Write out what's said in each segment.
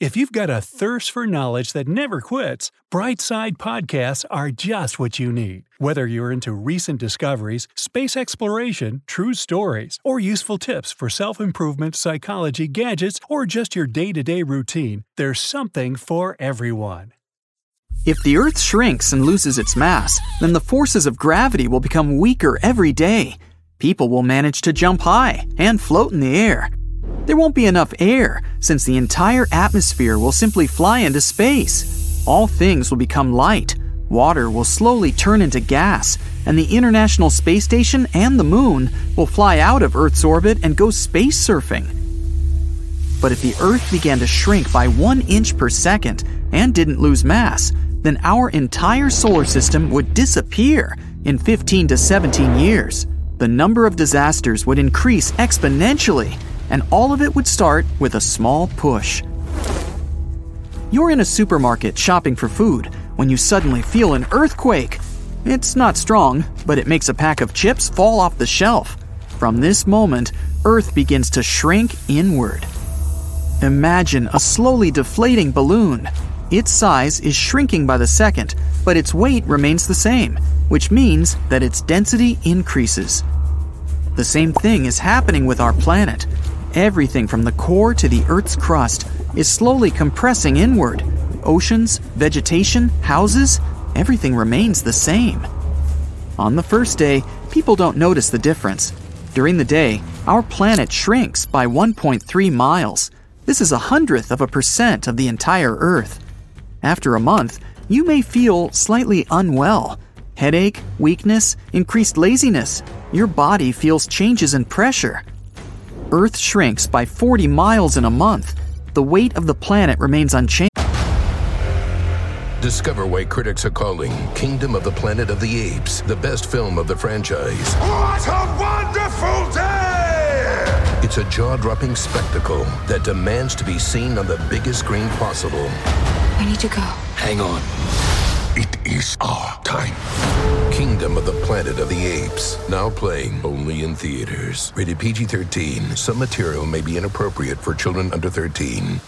If you've got a thirst for knowledge that never quits, Brightside Podcasts are just what you need. Whether you're into recent discoveries, space exploration, true stories, or useful tips for self improvement, psychology, gadgets, or just your day to day routine, there's something for everyone. If the Earth shrinks and loses its mass, then the forces of gravity will become weaker every day. People will manage to jump high and float in the air. There won't be enough air, since the entire atmosphere will simply fly into space. All things will become light, water will slowly turn into gas, and the International Space Station and the Moon will fly out of Earth's orbit and go space surfing. But if the Earth began to shrink by one inch per second and didn't lose mass, then our entire solar system would disappear in 15 to 17 years. The number of disasters would increase exponentially and all of it would start with a small push. You're in a supermarket shopping for food when you suddenly feel an earthquake. It's not strong, but it makes a pack of chips fall off the shelf. From this moment, Earth begins to shrink inward. Imagine a slowly deflating balloon. Its size is shrinking by the second, but its weight remains the same, which means that its density increases. The same thing is happening with our planet. Everything from the core to the Earth's crust is slowly compressing inward. Oceans, vegetation, houses, everything remains the same. On the first day, people don't notice the difference. During the day, our planet shrinks by 1.3 miles. This is a hundredth of a percent of the entire Earth. After a month, you may feel slightly unwell. Headache, weakness, increased laziness. Your body feels changes in pressure. Earth shrinks by 40 miles in a month. The weight of the planet remains unchanged. Discover why critics are calling Kingdom of the Planet of the Apes the best film of the franchise. What a wonderful day! It's a jaw dropping spectacle that demands to be seen on the biggest screen possible. We need to go. Hang on. It is our time. Kingdom of the Planet of the Apes. Now playing only in theaters. Rated PG 13. Some material may be inappropriate for children under 13.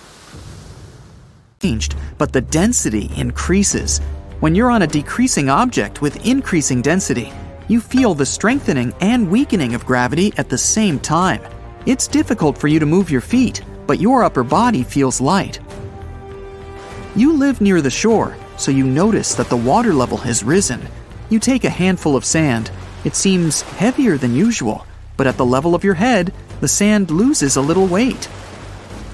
changed, but the density increases. When you're on a decreasing object with increasing density, you feel the strengthening and weakening of gravity at the same time. It's difficult for you to move your feet, but your upper body feels light. You live near the shore, so you notice that the water level has risen. You take a handful of sand. It seems heavier than usual, but at the level of your head, the sand loses a little weight.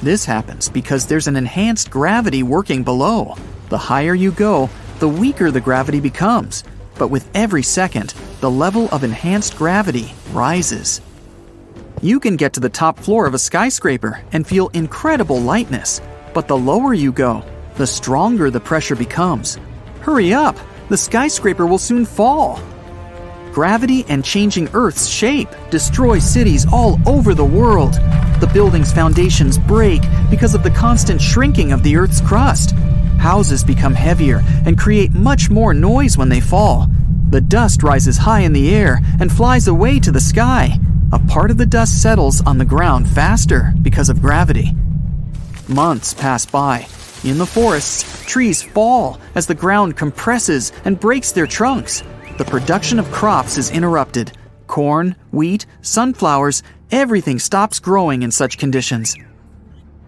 This happens because there's an enhanced gravity working below. The higher you go, the weaker the gravity becomes. But with every second, the level of enhanced gravity rises. You can get to the top floor of a skyscraper and feel incredible lightness, but the lower you go, the stronger the pressure becomes. Hurry up, the skyscraper will soon fall. Gravity and changing Earth's shape destroy cities all over the world. The building's foundations break because of the constant shrinking of the Earth's crust. Houses become heavier and create much more noise when they fall. The dust rises high in the air and flies away to the sky. A part of the dust settles on the ground faster because of gravity. Months pass by. In the forests, trees fall as the ground compresses and breaks their trunks. The production of crops is interrupted. Corn, wheat, sunflowers, everything stops growing in such conditions.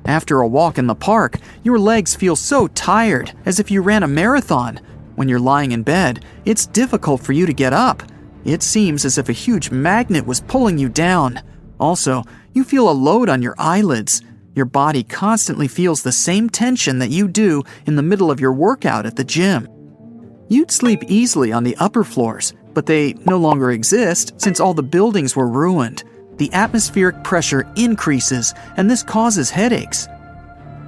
After a walk in the park, your legs feel so tired as if you ran a marathon. When you're lying in bed, it's difficult for you to get up. It seems as if a huge magnet was pulling you down. Also, you feel a load on your eyelids. Your body constantly feels the same tension that you do in the middle of your workout at the gym. You'd sleep easily on the upper floors, but they no longer exist since all the buildings were ruined. The atmospheric pressure increases, and this causes headaches.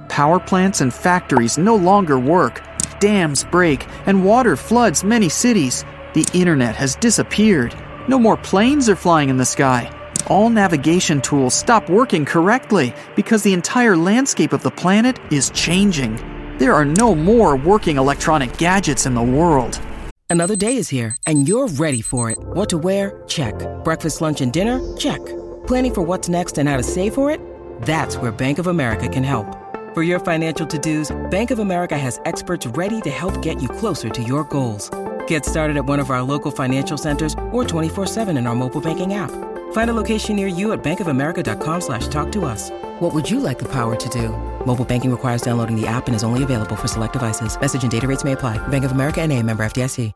Power plants and factories no longer work, dams break, and water floods many cities. The internet has disappeared. No more planes are flying in the sky. All navigation tools stop working correctly because the entire landscape of the planet is changing. There are no more working electronic gadgets in the world. Another day is here, and you're ready for it. What to wear? Check. Breakfast, lunch, and dinner? Check. Planning for what's next and how to save for it? That's where Bank of America can help. For your financial to-dos, Bank of America has experts ready to help get you closer to your goals. Get started at one of our local financial centers or 24-7 in our mobile banking app. Find a location near you at bankofamerica.com slash talk to us. What would you like the power to do? Mobile banking requires downloading the app and is only available for select devices. Message and data rates may apply. Bank of America and a member FDIC.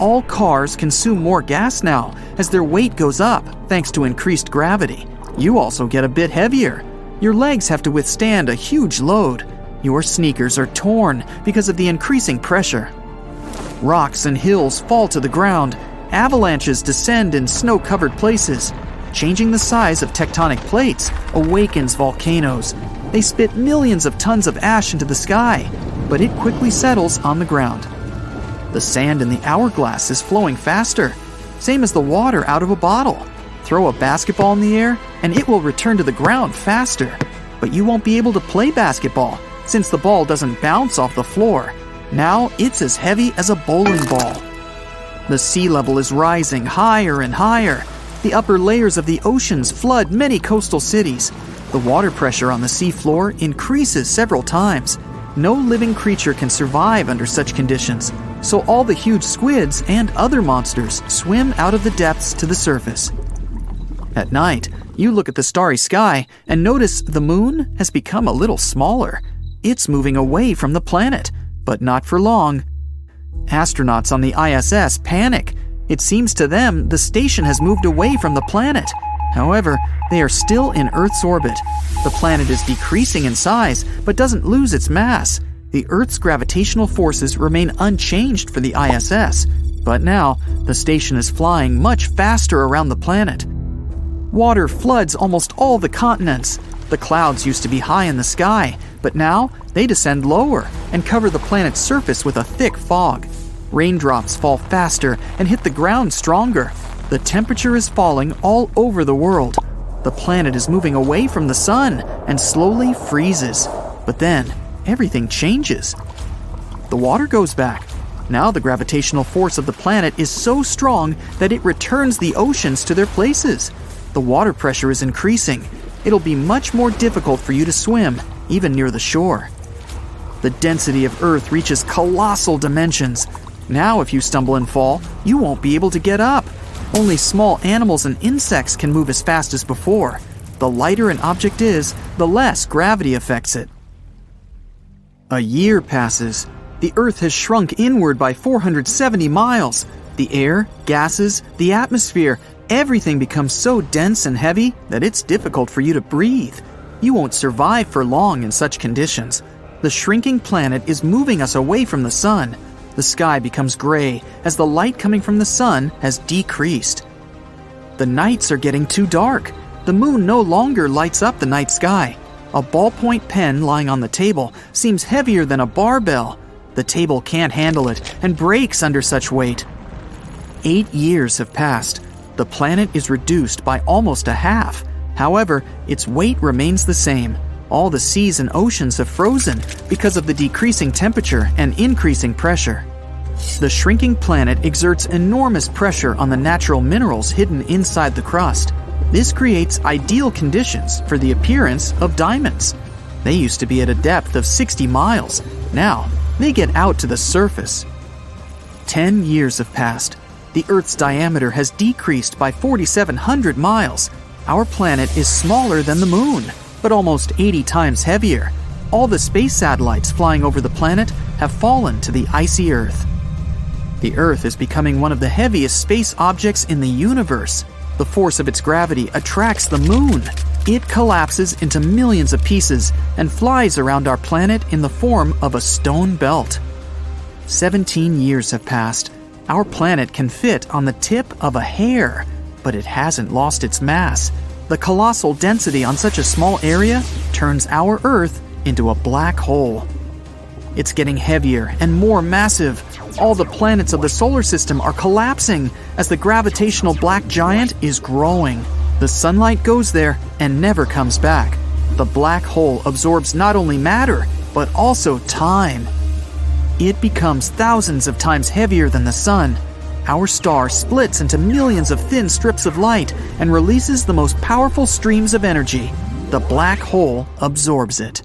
All cars consume more gas now as their weight goes up thanks to increased gravity. You also get a bit heavier. Your legs have to withstand a huge load. Your sneakers are torn because of the increasing pressure. Rocks and hills fall to the ground. Avalanches descend in snow covered places. Changing the size of tectonic plates awakens volcanoes. They spit millions of tons of ash into the sky, but it quickly settles on the ground. The sand in the hourglass is flowing faster, same as the water out of a bottle. Throw a basketball in the air, and it will return to the ground faster. But you won't be able to play basketball since the ball doesn't bounce off the floor. Now it's as heavy as a bowling ball. The sea level is rising higher and higher. The upper layers of the oceans flood many coastal cities. The water pressure on the seafloor increases several times. No living creature can survive under such conditions, so all the huge squids and other monsters swim out of the depths to the surface. At night, you look at the starry sky and notice the moon has become a little smaller. It's moving away from the planet, but not for long. Astronauts on the ISS panic. It seems to them the station has moved away from the planet. However, they are still in Earth's orbit. The planet is decreasing in size, but doesn't lose its mass. The Earth's gravitational forces remain unchanged for the ISS, but now the station is flying much faster around the planet. Water floods almost all the continents. The clouds used to be high in the sky, but now they descend lower and cover the planet's surface with a thick fog. Raindrops fall faster and hit the ground stronger. The temperature is falling all over the world. The planet is moving away from the sun and slowly freezes. But then, everything changes. The water goes back. Now the gravitational force of the planet is so strong that it returns the oceans to their places. The water pressure is increasing. It'll be much more difficult for you to swim, even near the shore. The density of Earth reaches colossal dimensions. Now, if you stumble and fall, you won't be able to get up. Only small animals and insects can move as fast as before. The lighter an object is, the less gravity affects it. A year passes. The Earth has shrunk inward by 470 miles. The air, gases, the atmosphere, Everything becomes so dense and heavy that it's difficult for you to breathe. You won't survive for long in such conditions. The shrinking planet is moving us away from the sun. The sky becomes gray as the light coming from the sun has decreased. The nights are getting too dark. The moon no longer lights up the night sky. A ballpoint pen lying on the table seems heavier than a barbell. The table can't handle it and breaks under such weight. Eight years have passed. The planet is reduced by almost a half. However, its weight remains the same. All the seas and oceans have frozen because of the decreasing temperature and increasing pressure. The shrinking planet exerts enormous pressure on the natural minerals hidden inside the crust. This creates ideal conditions for the appearance of diamonds. They used to be at a depth of 60 miles. Now, they get out to the surface. Ten years have passed. The Earth's diameter has decreased by 4,700 miles. Our planet is smaller than the Moon, but almost 80 times heavier. All the space satellites flying over the planet have fallen to the icy Earth. The Earth is becoming one of the heaviest space objects in the universe. The force of its gravity attracts the Moon. It collapses into millions of pieces and flies around our planet in the form of a stone belt. 17 years have passed, our planet can fit on the tip of a hair, but it hasn't lost its mass. The colossal density on such a small area turns our Earth into a black hole. It's getting heavier and more massive. All the planets of the solar system are collapsing as the gravitational black giant is growing. The sunlight goes there and never comes back. The black hole absorbs not only matter, but also time. It becomes thousands of times heavier than the sun. Our star splits into millions of thin strips of light and releases the most powerful streams of energy. The black hole absorbs it.